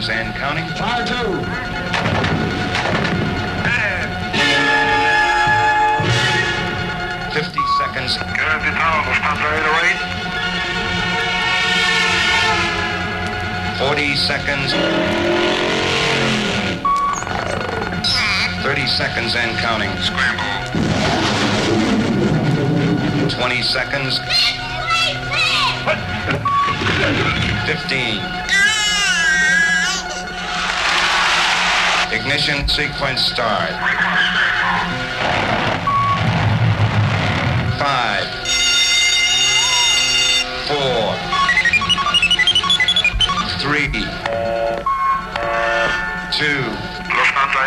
seconds and counting. Fire two. Fifty seconds. Gravity down, stand right away. Forty seconds. Thirty seconds and counting. Scramble. Twenty seconds. Fifteen. Ignition sequence start. Five. Four. Three. Two. Lufthansa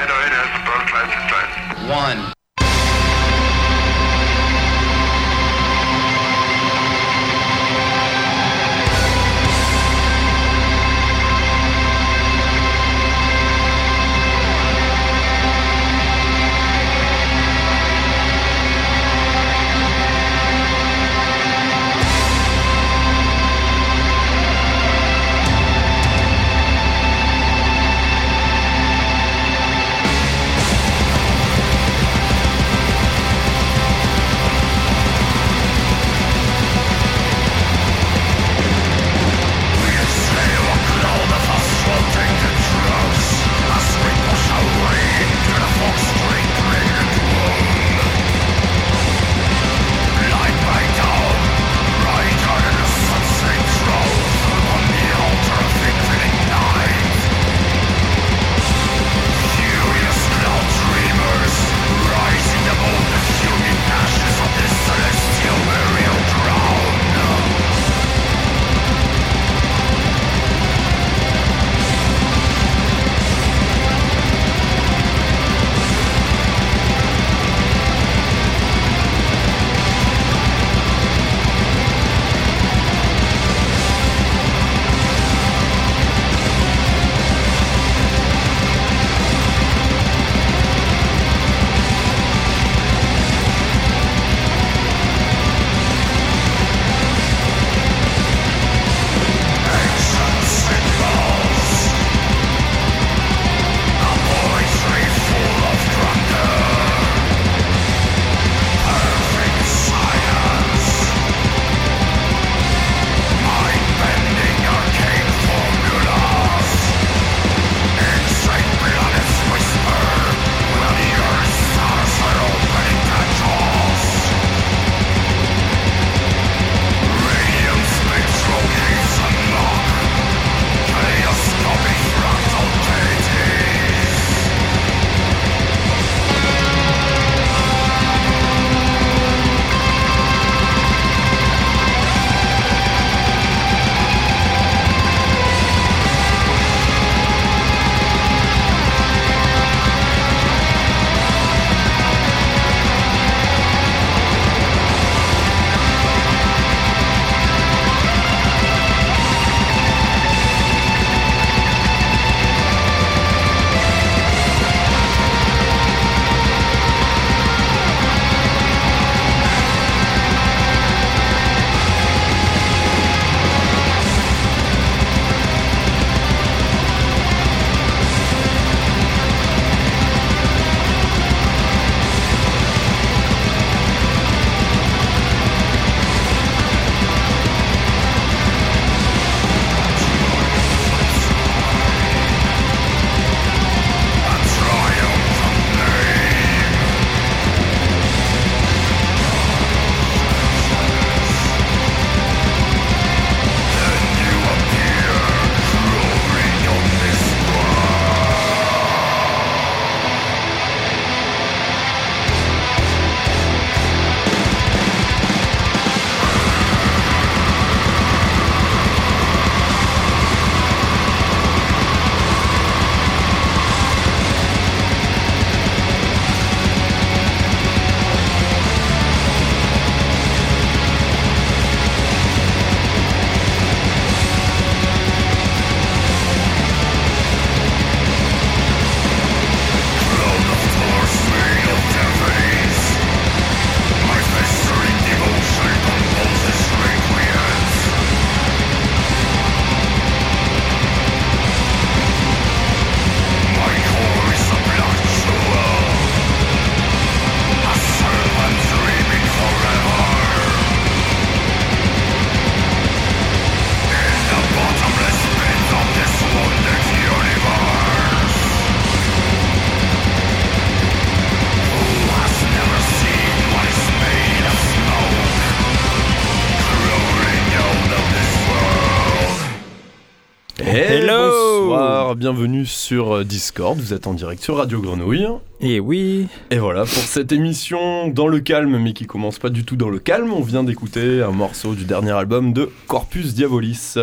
bonsoir, bienvenue sur euh, Discord, vous êtes en direct sur Radio Grenouille. Et oui, Et voilà, pour cette émission dans le calme, mais qui commence pas du tout dans le calme, on vient d'écouter un morceau du dernier album de Corpus Diabolis.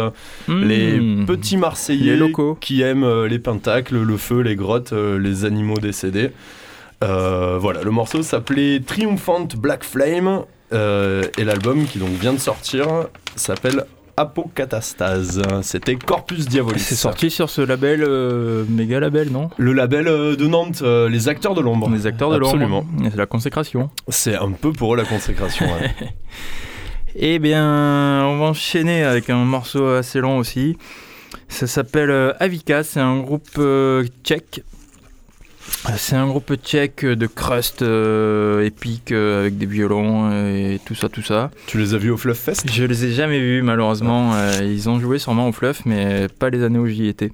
Les Hmm. petits Marseillais Les locaux. qui aiment euh, les pentacles, le feu, les grottes, euh, les animaux décédés. Euh, voilà, le morceau s'appelait Triumphant Black Flame euh, et l'album qui donc vient de sortir s'appelle Apocatastase. C'était Corpus Diabolis. c'est sorti sur ce label, euh, méga label, non? Le label euh, de Nantes, euh, les acteurs de l'ombre. Les acteurs de l'ombre. Absolument. C'est la consécration. C'est un peu pour eux la consécration. ouais. Eh bien, on va enchaîner avec un morceau assez long aussi. Ça s'appelle euh, Avika, c'est un groupe tchèque. C'est un groupe tchèque de crust euh, épique euh, avec des violons et tout ça, tout ça. tu les as vus au Fluff Fest? Je les ai jamais vus malheureusement. Euh, ils ont joué sûrement au fluff, mais pas les années où j'y étais.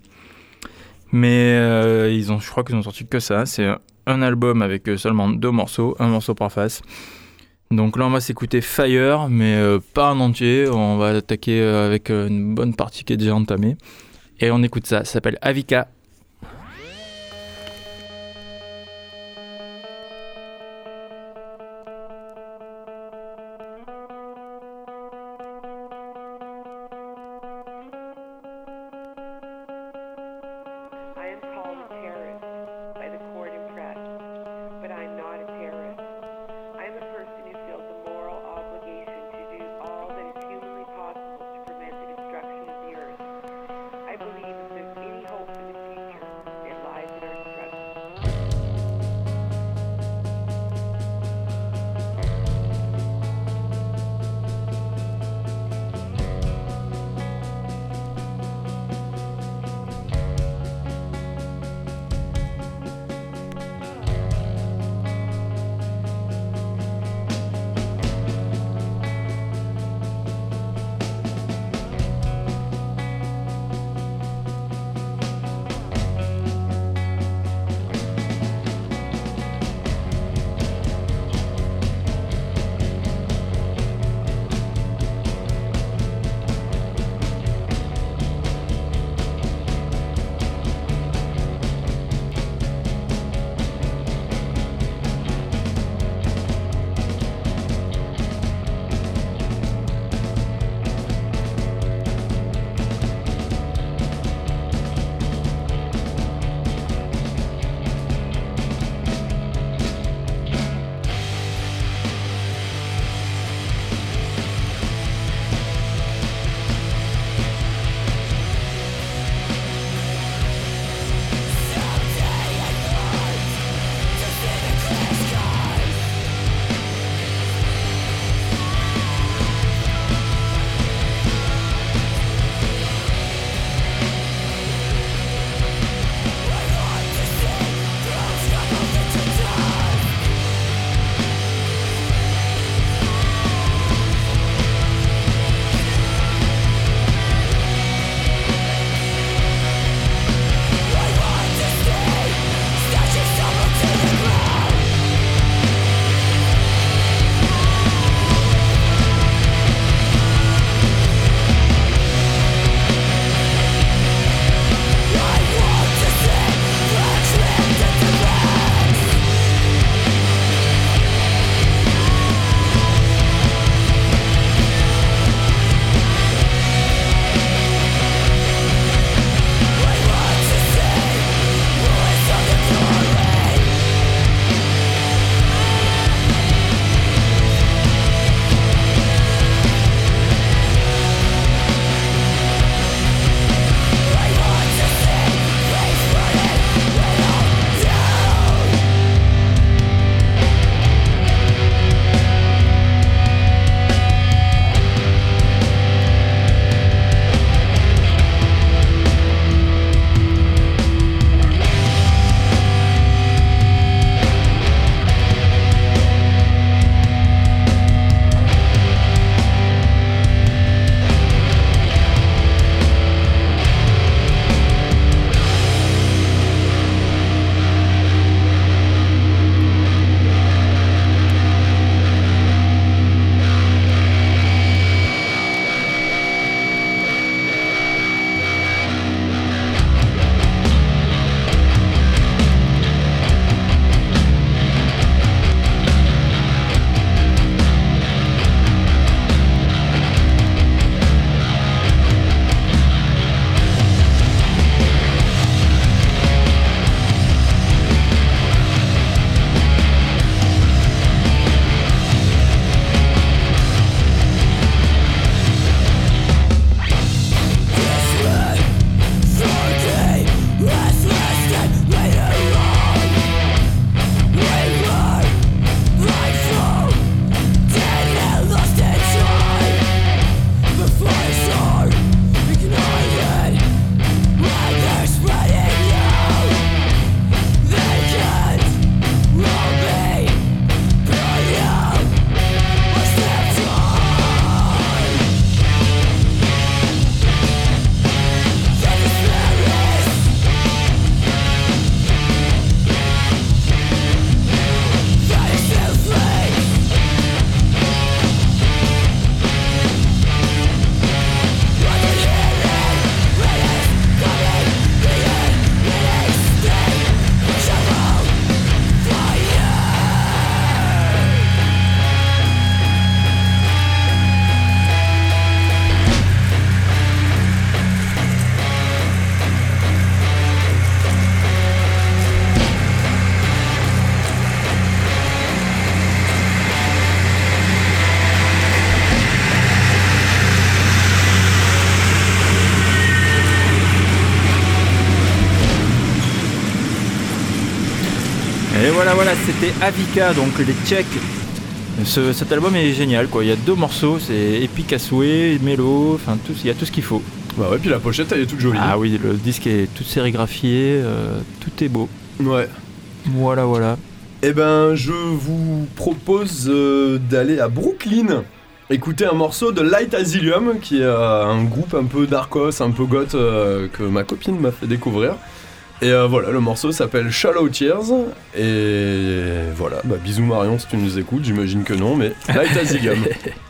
Mais euh, ils ont, je crois qu'ils ont sorti que ça. C'est un album avec seulement deux morceaux, un morceau par face. Donc là, on va s'écouter Fire, mais pas en entier. On va attaquer avec une bonne partie qui est déjà entamée. Et on écoute ça. Ça s'appelle Avika. C'était Avika, donc les Tchèques. Ce- cet album est génial, quoi. Il y a deux morceaux, c'est épique à souhait, mélo, enfin, tout- il y a tout ce qu'il faut. Bah ouais, puis la pochette elle est toute jolie. Ah oui, le disque est tout sérigraphié, euh, tout est beau. Ouais. Voilà, voilà. Eh ben, je vous propose euh, d'aller à Brooklyn écouter un morceau de Light Asylum, qui est euh, un groupe un peu darkos, un peu goth euh, que ma copine m'a fait découvrir. Et euh, voilà, le morceau s'appelle Shallow Tears. Et voilà, bah bisous Marion si tu nous écoutes, j'imagine que non, mais Light Asylum.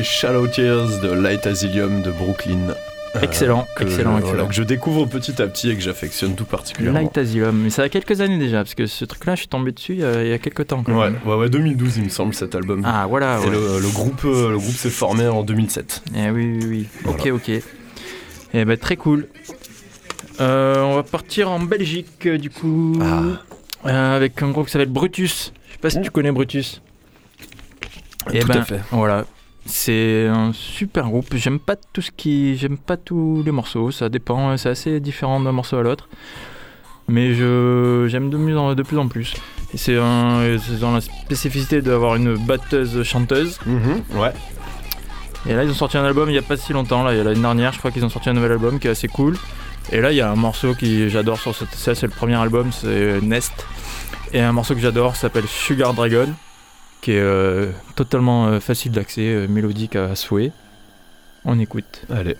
c'était Shallow Tears de Light Asylum de Brooklyn. Euh, Excellent, que, excellent, voilà, excellent. que je découvre petit à petit et que j'affectionne tout particulièrement. Light Asylum, mais ça a quelques années déjà, parce que ce truc-là, je suis tombé dessus il y a, il y a quelques temps. quand Ouais, même. ouais, ouais, 2012 il me semble cet album. Ah voilà, Et ouais. le, le groupe, euh, le groupe s'est formé en 2007. Eh oui, oui, oui. Ok, ok. Eh ben très cool. Euh, on va partir en Belgique, euh, du coup, Ah. euh, avec un groupe qui s'appelle Brutus. Je sais pas si tu connais Brutus. Eh Tout à ben, fait. Voilà. C'est un super groupe. J'aime pas tout ce qui, j'aime pas tous les morceaux. Ça dépend. C'est assez différent d'un morceau à l'autre. Mais je j'aime de, mieux en- de plus en plus. C'est dans la spécificité d'avoir une batteuse chanteuse. Mhm, ouais. Et là, ils ont sorti un album il y a pas si longtemps. Là, il y a l'année dernière, je crois qu'ils ont sorti un nouvel album qui est assez cool. Et là, il y a un morceau que j'adore sur cette. Ça, c'est le premier album, c'est Nest. Et un morceau que j'adore s'appelle Sugar Dragon, qui est euh, totalement euh, facile d'accès, euh, mélodique à souhait. On écoute. Allez.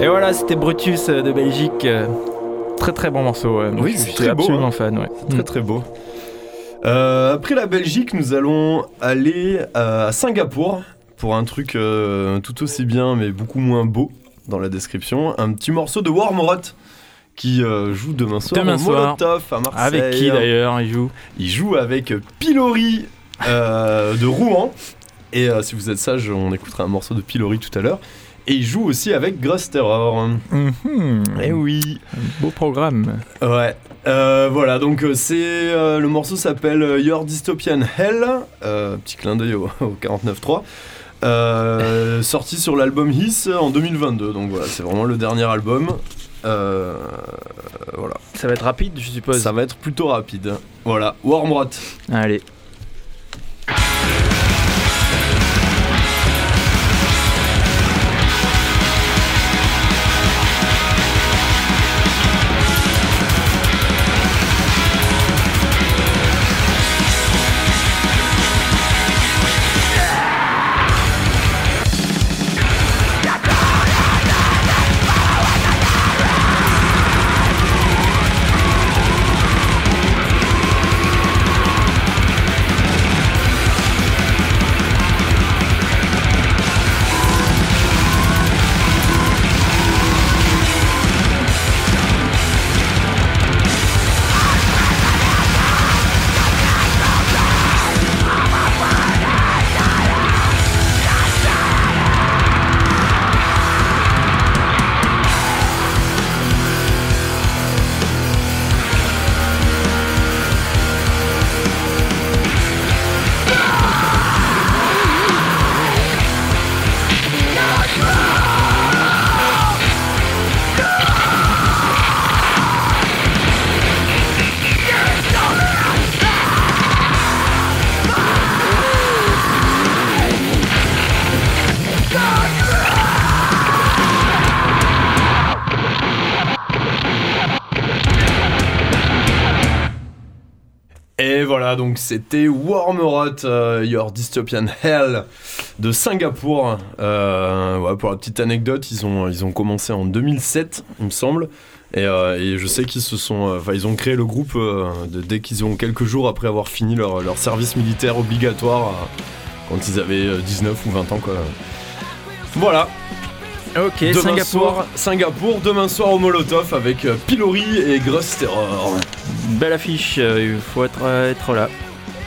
Et voilà, c'était Brutus euh, de Belgique. euh, Très très bon morceau. ouais. Oui, Je c'est suis très beau, absolument hein. fan. Ouais. Très très beau. Euh, après la Belgique, nous allons aller à Singapour pour un truc euh, tout aussi bien mais beaucoup moins beau dans la description. Un petit morceau de Warmrot qui euh, joue demain soir Demain au soir. Molotov à Marseille. Avec qui d'ailleurs il joue? Il joue avec Pilori de Rouen. Et si vous êtes sage, on écoutera un morceau de Pilori tout à l'heure. Et il joue aussi avec Gross Terror. Mhm. Eh oui. Beau programme. Ouais. Euh, voilà, donc euh, c'est euh, le morceau s'appelle Your Dystopian Hell, euh, petit clin d'œil au, au 49.3, euh, sorti sur l'album Hiss en 2022. Donc voilà, c'est vraiment le dernier album. Euh, voilà, Ça va être rapide, je suppose. ça va être plutôt rapide. Voilà, Warmrot. Allez. Donc c'était Warmrot, euh, Your Dystopian Hell de Singapour. Euh, pour la petite anecdote, ils ont, ils ont commencé en 2007, il me semble. Et, euh, et je sais qu'ils se sont, euh, enfin, ils ont créé le groupe euh, dès qu'ils ont quelques jours après avoir fini leur, leur service militaire obligatoire quand ils avaient euh, 19 ou 20 ans, quoi. Voilà. Ok, Demain Singapour. soir, Singapour, demain soir au Molotov avec euh, Pilori et Gross Terror Belle affiche, euh, il faut être, euh, être là.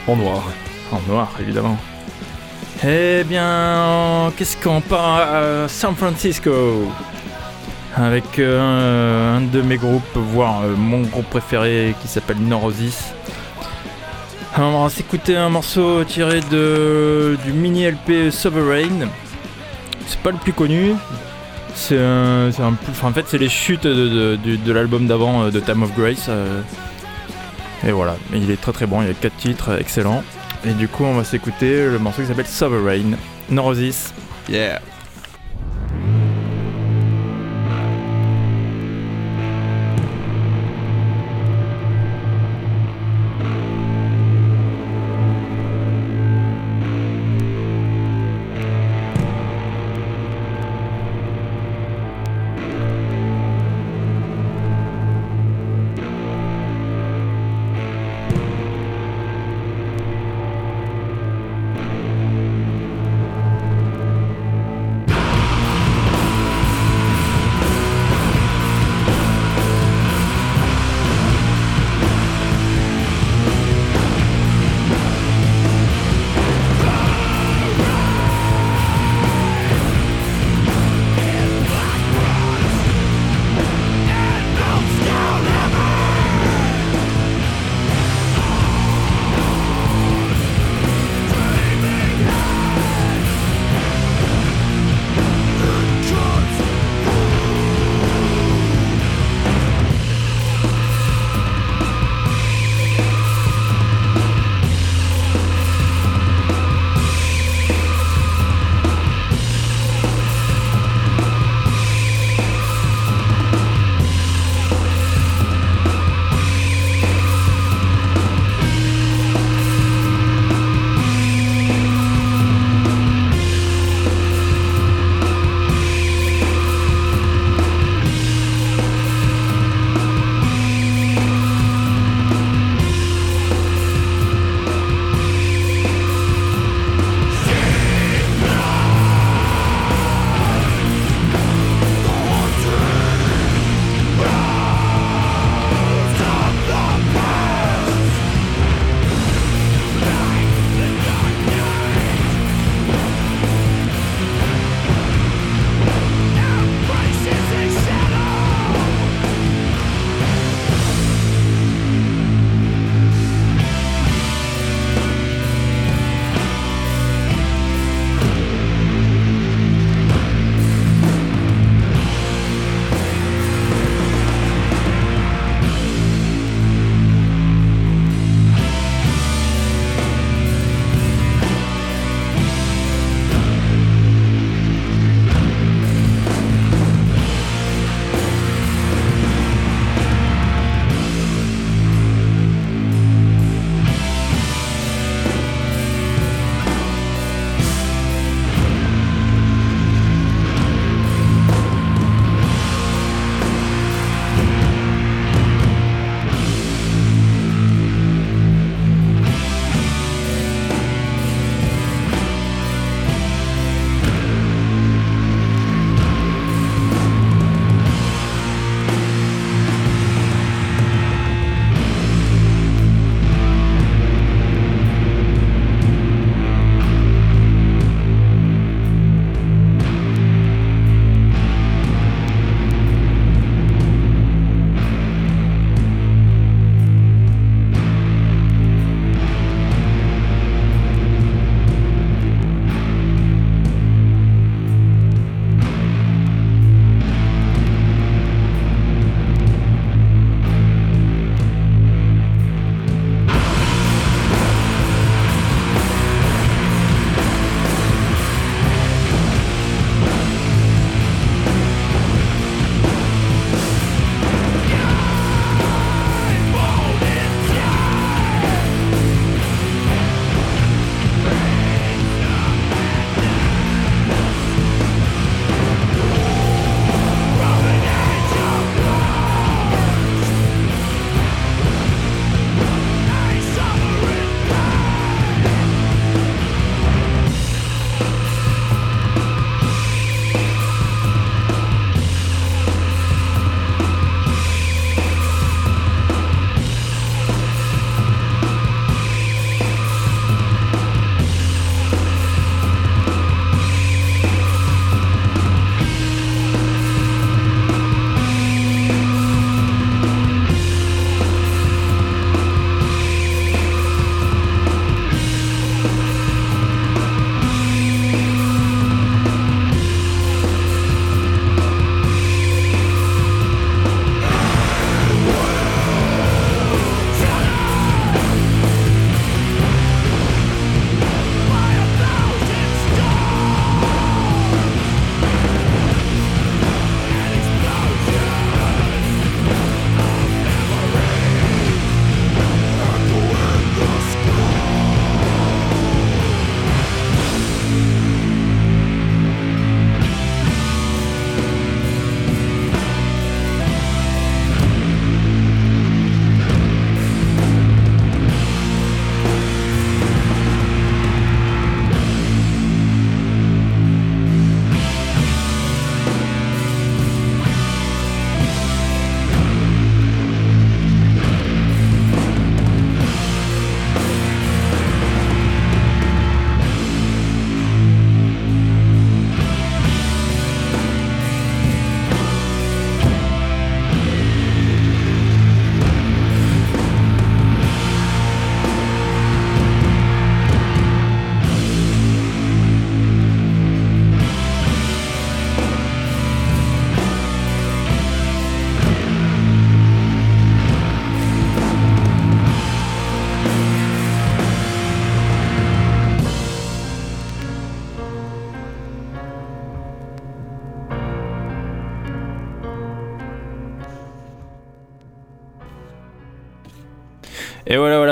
en noir. En noir, évidemment. Eh bien, qu'est-ce qu'on part à San Francisco? Avec euh, un, un de mes groupes, voire euh, mon groupe préféré qui s'appelle Neurosis. Alors, on va s'écouter un morceau tiré de, du mini LP Sovereign. C'est pas le plus connu. C'est un, enfin, en fait, c'est les chutes de, l'album d'avant euh, de Time of Grace. euh. et voilà, il est très très bon. Il y a 4 titres, excellent. Et du coup, on va s'écouter le morceau qui s'appelle Sovereign, Neurosis. Yeah.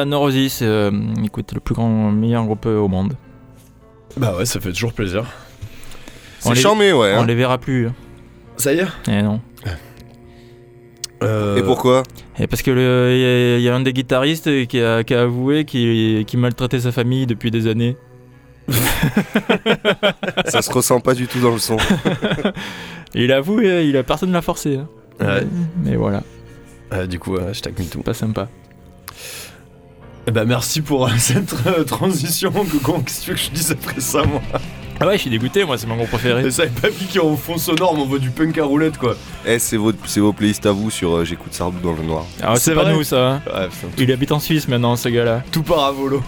Neurosis, euh, écoute, le plus grand, meilleur groupe euh, au monde. Bah ouais, ça fait toujours plaisir. On C'est les- charmé, ouais. On hein. les verra plus. Ça y est? Eh non. Euh, Et pourquoi? Et parce que il y, a- il y a un des guitaristes qui a, qui a avoué qu'il maltraitait sa famille depuis des années. Ça se ressent pas du tout dans le son. Il a avoué, il a personne ne l'a forcé. hein. Ouais. Mais voilà, Euh, du coup, hashtag MeToo. pas sympa. Eh bah merci pour euh, cette euh, transition. Que- Comment qu'est-ce que tu veux que je dise après ça, moi? Ah ouais, je suis dégoûté, moi, c'est mon groupe préféré. Et ça pas piqué en fond sonore, on m'envoie du punk à roulette, quoi. Eh, c'est vos, c'est vos playlists à vous sur euh, J'écoute Sardou dans le noir. Ah, C'est c'est pas vrai nous, ça. hein. Ouais, Il habite en Suisse maintenant, ce gars-là. tout part à volo.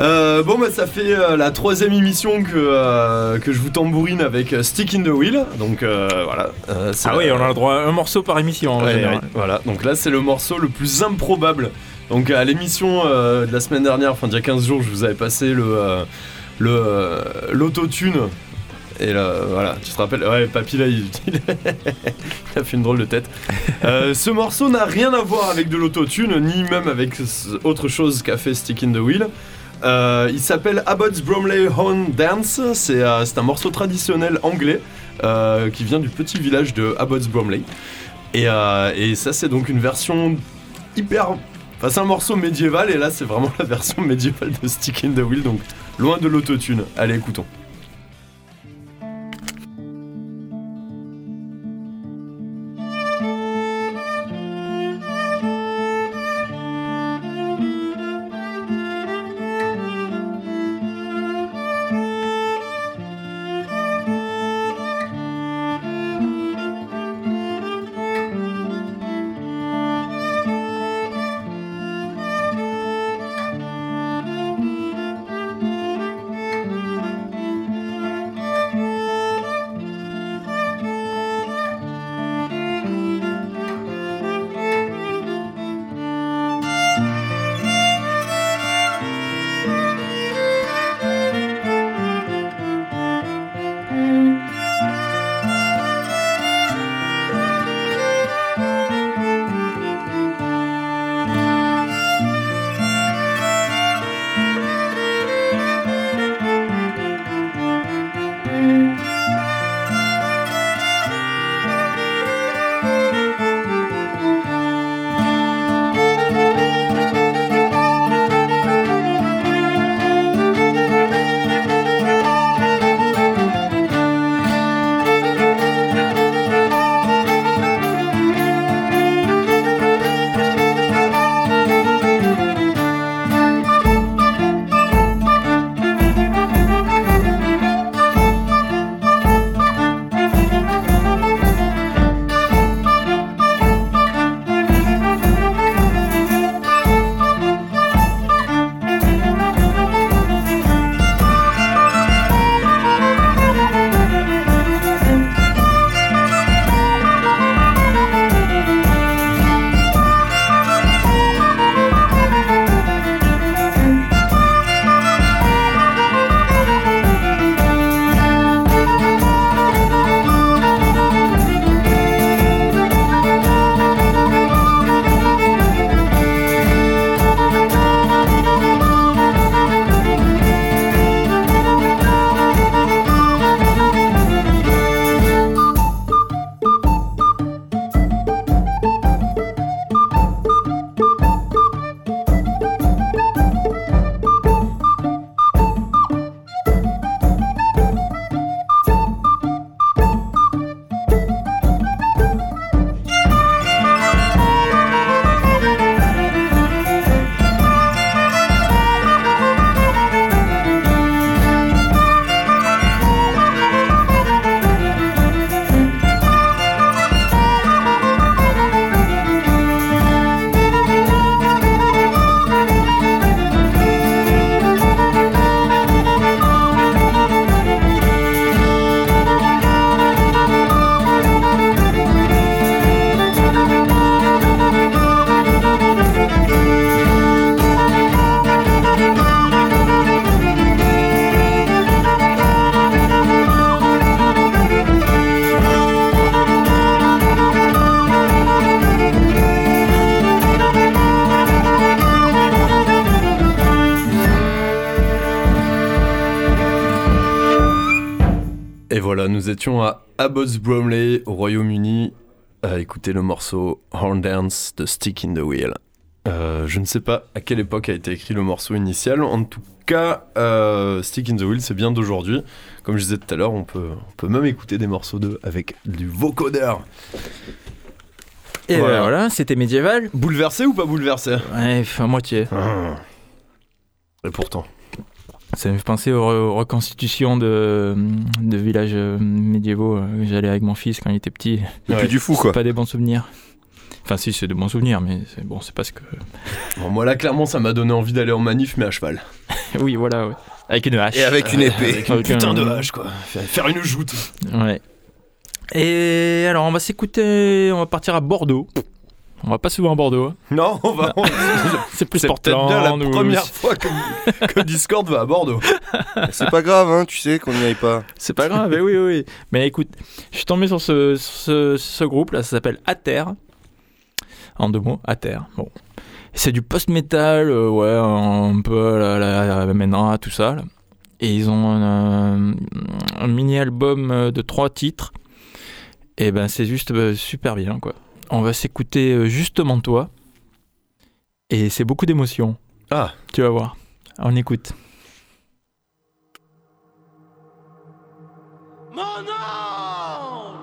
Euh, bon bah ça fait euh, la troisième émission que, euh, que je vous tambourine avec euh, Stick in the Wheel donc euh, voilà Euh, Ah la- oui, on a le droit à un morceau par émission en Ouais, général. ouais, voilà, donc là c'est le morceau le plus improbable. Donc à l'émission euh, de la semaine dernière, enfin d'il y a 15 jours, je vous avais passé le euh, euh, l'autotune. Et là, voilà, tu te rappelles? Ouais, Papy là, il, il a fait une drôle de tête. Ce morceau n'a rien à voir avec de l'autotune, ni même avec autre chose qu'a fait Stick in the Wheel. Il s'appelle Abbott's Bromley Horn Dance. C'est un morceau traditionnel anglais qui vient du petit village de Abbott's Bromley. Et ça, c'est donc une version hyper. Enfin, c'est un morceau médiéval, et là, c'est vraiment la version médiévale de Stick in the Wheel, donc loin de l'autotune. Allez, écoutons. Nous étions à Abbots Bromley, au Royaume-Uni, à écouter le morceau Horn Dance de Stick in the Wheel. Euh, je ne sais pas à quelle époque a été écrit le morceau initial. En tout cas, euh, Stick in the Wheel, c'est bien d'aujourd'hui. Comme je disais tout à l'heure, on peut, on peut même écouter des morceaux d'eux avec du vocodeur. Et Voilà. voilà, voilà c'était médiéval. Bouleversé ou pas bouleversé? Ouais, à moitié. Ah. Et pourtant. Ça me fait penser aux, re- aux reconstitutions de, de villages euh, médiévaux. euh, que J'allais avec mon fils quand il était petit. Et puis du fou, quoi. Pas des bons souvenirs. Enfin, si, c'est de bons souvenirs, mais c'est bon, c'est parce que. Bon, moi là, clairement, ça m'a donné envie d'aller en manif, mais à cheval. oui, voilà, ouais. Avec une hache. Et avec une épée. Avec une putain un- de hache, quoi. Faire- Faire une joute. Ouais. Et alors, on va s'écouter. On va partir à Bordeaux. On va pas souvent à Bordeaux. hein. Non, on va. C'est plus C'est peut-être bien la Portland ou- première fois que, que Discord va à Bordeaux. C'est pas grave, hein, tu sais qu'on n'y aille pas. C'est pas grave, eh oui, oui. Mais écoute, je suis tombé sur ce, sur ce, ce groupe là, ça s'appelle Ater. En deux mots, Ater. Bon. C'est du post-metal, euh, ouais, un peu à la, la, tout ça. là. Et ils ont un, un mini-album euh, de trois titres. Et ben, c'est juste euh, super bien, quoi. On va s'écouter euh, justement toi. Et c'est beaucoup d'émotions. Ah. Tu vas voir. On écoute. Mon ange,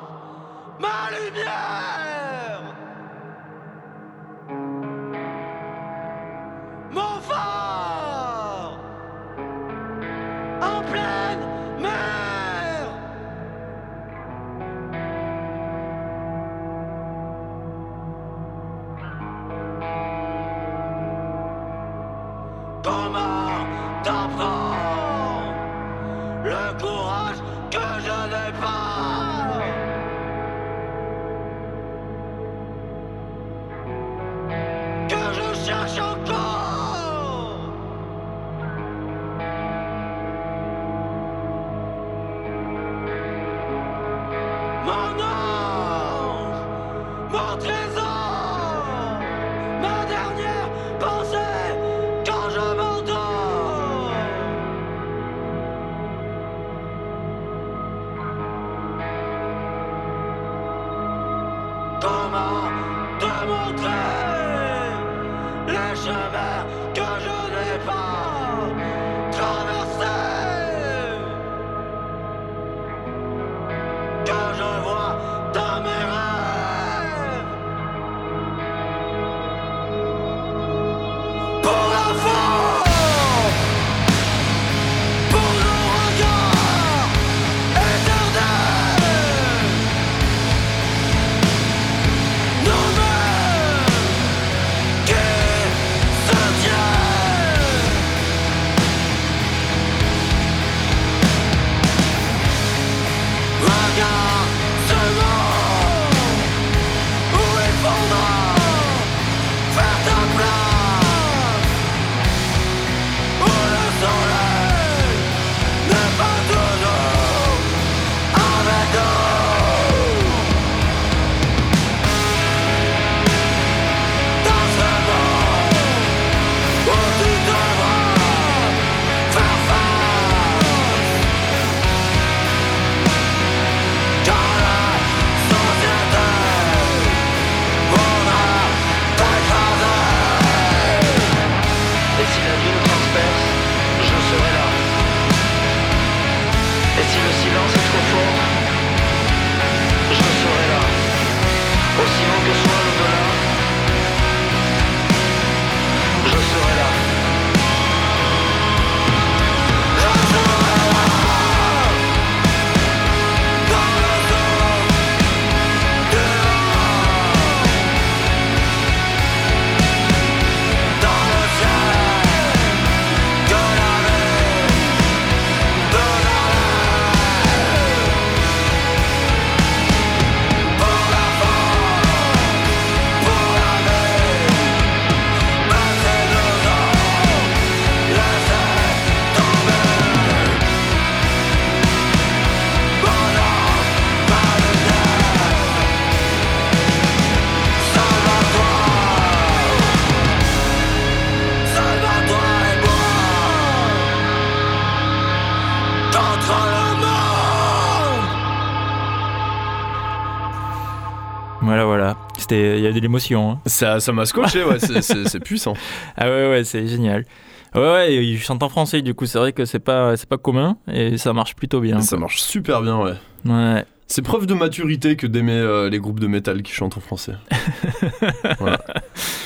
C'était, il y a de l'émotion. hein. Ça ça m'a scotché, ouais, c'est- puissant. Ah ouais, ouais, c'est génial. Ouais, ouais, il chante en français, du coup, c'est vrai que c'est pas, c'est pas commun et ça marche plutôt bien. Ça marche super bien, ouais. Ouais. C'est preuve de maturité que d'aimer euh, les groupes de métal qui chantent en français. voilà.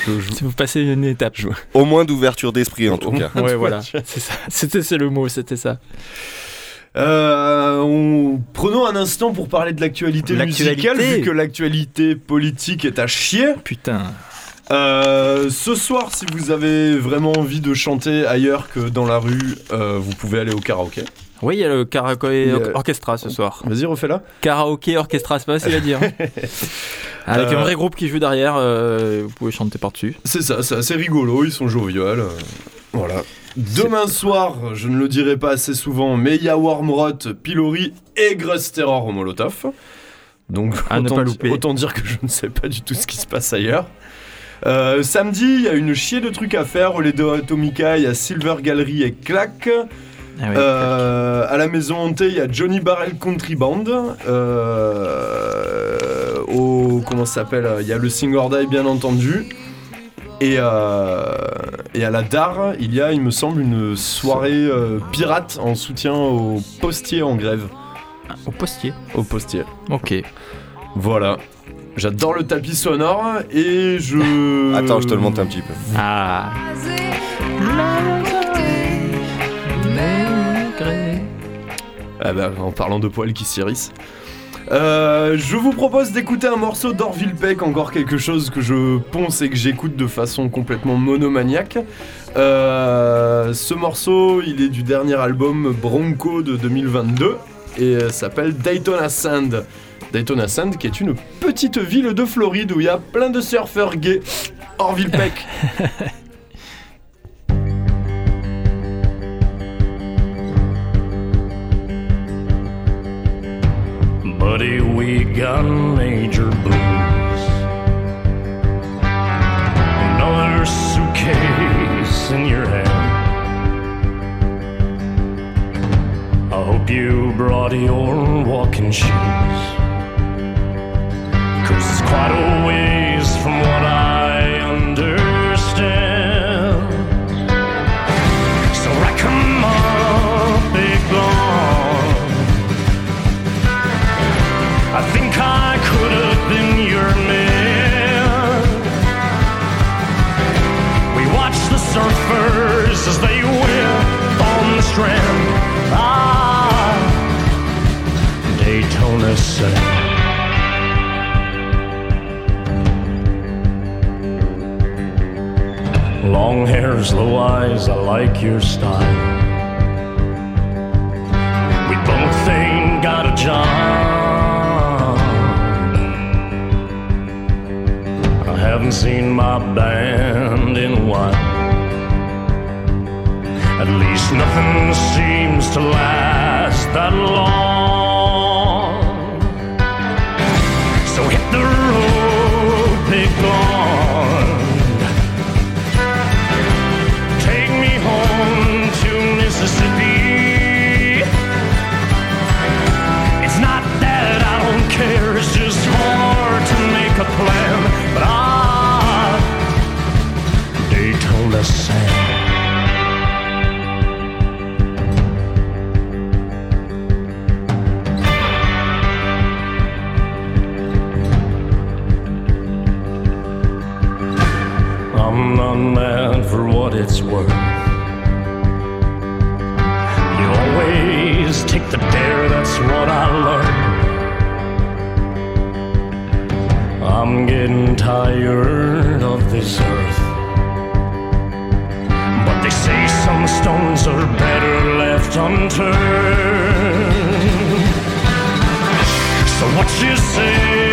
Je- je- Si vous passez une étape. Au moins d'ouverture d'esprit en tout cas. Ouais, voilà. C'est ça. C'était c'est le mot, c'était ça. Euh, Prenons un instant pour parler de l'actualité musicale, vu que l'actualité politique est à chier. Putain. Euh, ce soir, si vous avez vraiment envie de chanter ailleurs que dans la rue, euh, vous pouvez aller au karaoké. Oui, il y a le karaoké orchestra ce soir. Vas-y, refais-la. Karaoké orchestra, c'est pas facile à dire. hein. Avec Euh, un vrai groupe qui joue derrière, euh, vous pouvez chanter par-dessus. C'est ça, c'est assez rigolo, ils sont joviales. euh, Voilà. Demain soir, je ne le dirai pas assez souvent, mais il y a Wormrot, Pilori et Grust Terror au Molotov. Donc À ne autant, pas di- louper. autant dire que je ne sais pas du tout ce qui se passe ailleurs. Euh, samedi, il y a une chier de trucs à faire. Au Ledo Atomica, il y a Silver Gallery et Clack. Ah oui. Euh, à la maison hantée, il y a Johnny Barrel Country Band. Euh, au comment ça s'appelle? Il y a le Sing or Die bien entendu. Et, euh, et à la DAR, il y a, il me semble, une soirée euh, pirate en soutien aux postiers en grève. Au postier. Aux postiers. Ok. Voilà. J'adore le tapis sonore et je. Attends, je te le monte un petit peu. Ah. Ah bah, en parlant de poils qui s'irissent. Euh, je vous propose d'écouter un morceau d'Orville Peck, encore quelque chose que je ponce et que j'écoute de façon complètement monomaniaque. Euh, ce morceau, il est du dernier album Bronco de 2022 et euh, s'appelle Daytona Sand. Daytona Sand, qui est une petite ville de Floride où il y a plein de surfeurs gays. Orville Peck. Buddy, we got major blues. Another suitcase in your hand. I hope you brought your walking shoes. Cause it's quite a ways Long hairs, low eyes, I like your style. We both ain't got a job. I haven't seen my band in a while. At least nothing seems to last that long. Daytona Sand. I'm not mad for what it's worth. You always take the dare, that's what I learned. I'm getting tired of this unturned. So what you say,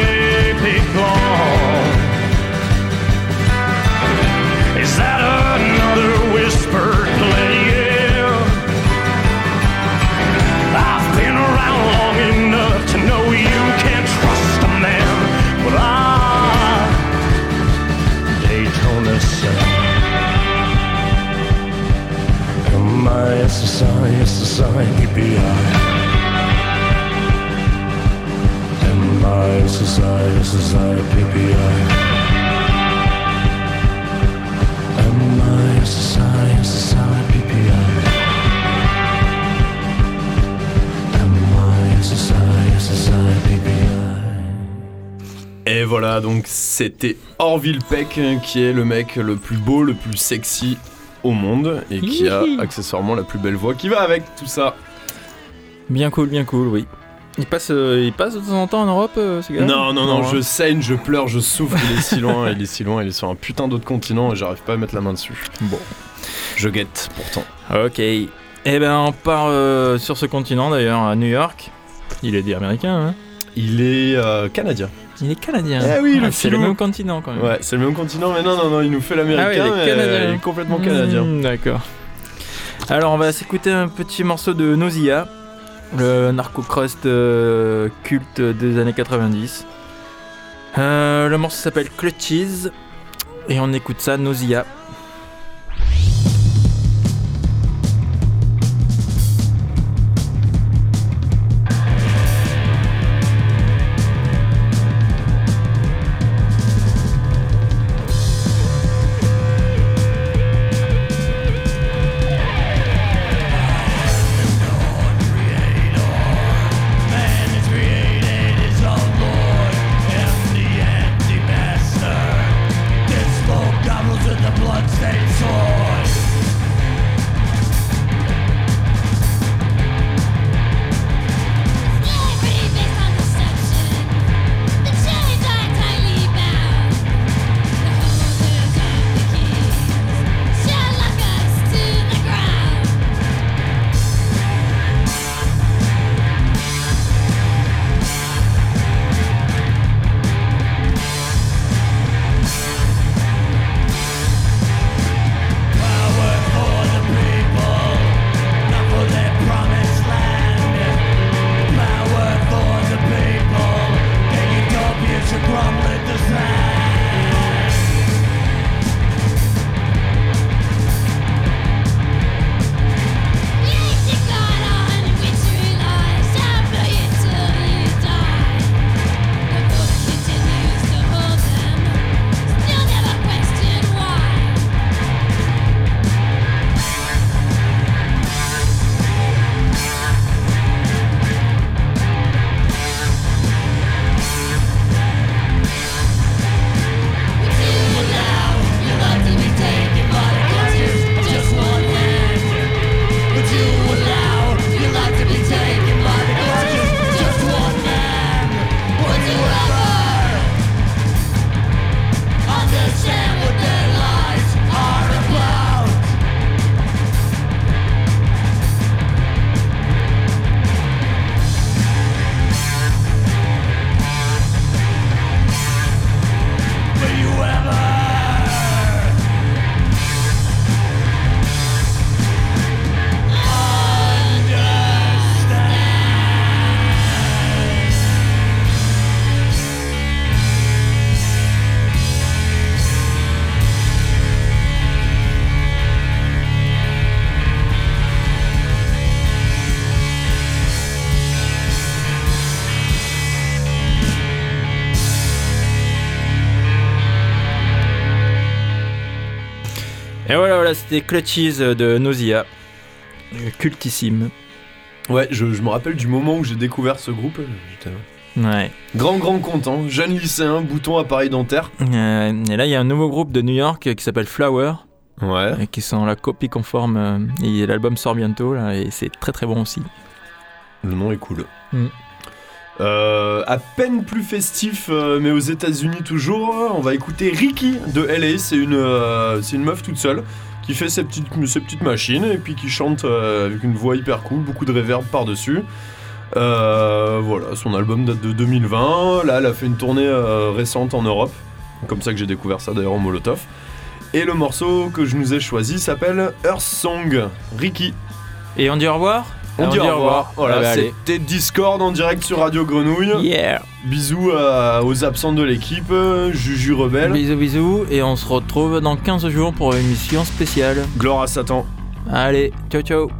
Et voilà, donc c'était Orville Peck qui est le mec le plus beau, le plus sexy au monde et qui a accessoirement la plus belle voix qui va avec tout ça. Bien cool, bien cool, oui. Il passe, euh, il passe de temps en temps en Europe, euh, ce gars Non, non, non, hein. je saigne, je pleure, je souffre, il est si loin, il est si loin, il est sur un putain d'autre continent et j'arrive pas à mettre la main dessus. Bon. Je guette pourtant. Ok. Eh ben, on part euh, sur ce continent d'ailleurs, à New York. Il est dit américain, hein Il est canadien. Il est canadien. Eh oui, le Ah, C'est le même continent quand même. Ouais, c'est le même continent, mais non, non, non, il nous fait Ah ouais, l'américain, il est mais canadien. il est complètement canadien. Hmm, D'accord. Alors, on va s'écouter un petit morceau de Nausea, le narco-crust euh, culte des années 90. Euh, le morceau s'appelle Clutches et on écoute ça, Nausea. C'était Clutches de Nausea. Euh, Cultissime. Ouais, je, je me rappelle du moment où j'ai découvert ce groupe. Ouais. grand, grand content. Jeune lycéen, bouton appareil dentaire. Euh, et là, il y a un nouveau groupe de New York qui s'appelle Flower, Ouais. et qui sont la copie conforme. euh, et l'album sort bientôt, là, et c'est très très bon aussi. Le nom est cool. Mm. Euh, à peine plus festif, euh, mais aux États-Unis toujours, on va écouter Ricky de LA. C'est une, euh, c'est une meuf toute seule qui fait ses petites, machines et puis qui chante euh, avec une voix hyper cool, beaucoup de reverb par-dessus. Euh, voilà, son album date de 2020. Là, elle a fait une tournée euh, récente en Europe. Comme ça que j'ai découvert ça d'ailleurs en Molotov. Et le morceau que je nous ai choisi s'appelle Earth Song. Ricky. Et on dit au revoir? On dit au revoir. Voilà, c'était Discord en direct sur Radio Grenouille. Yeah Bisous à- aux absents de l'équipe, euh, Juju Rebelle, Bisous bisous, et on se retrouve dans 15 jours pour une émission spéciale. Gloire à Satan. Allez, ciao ciao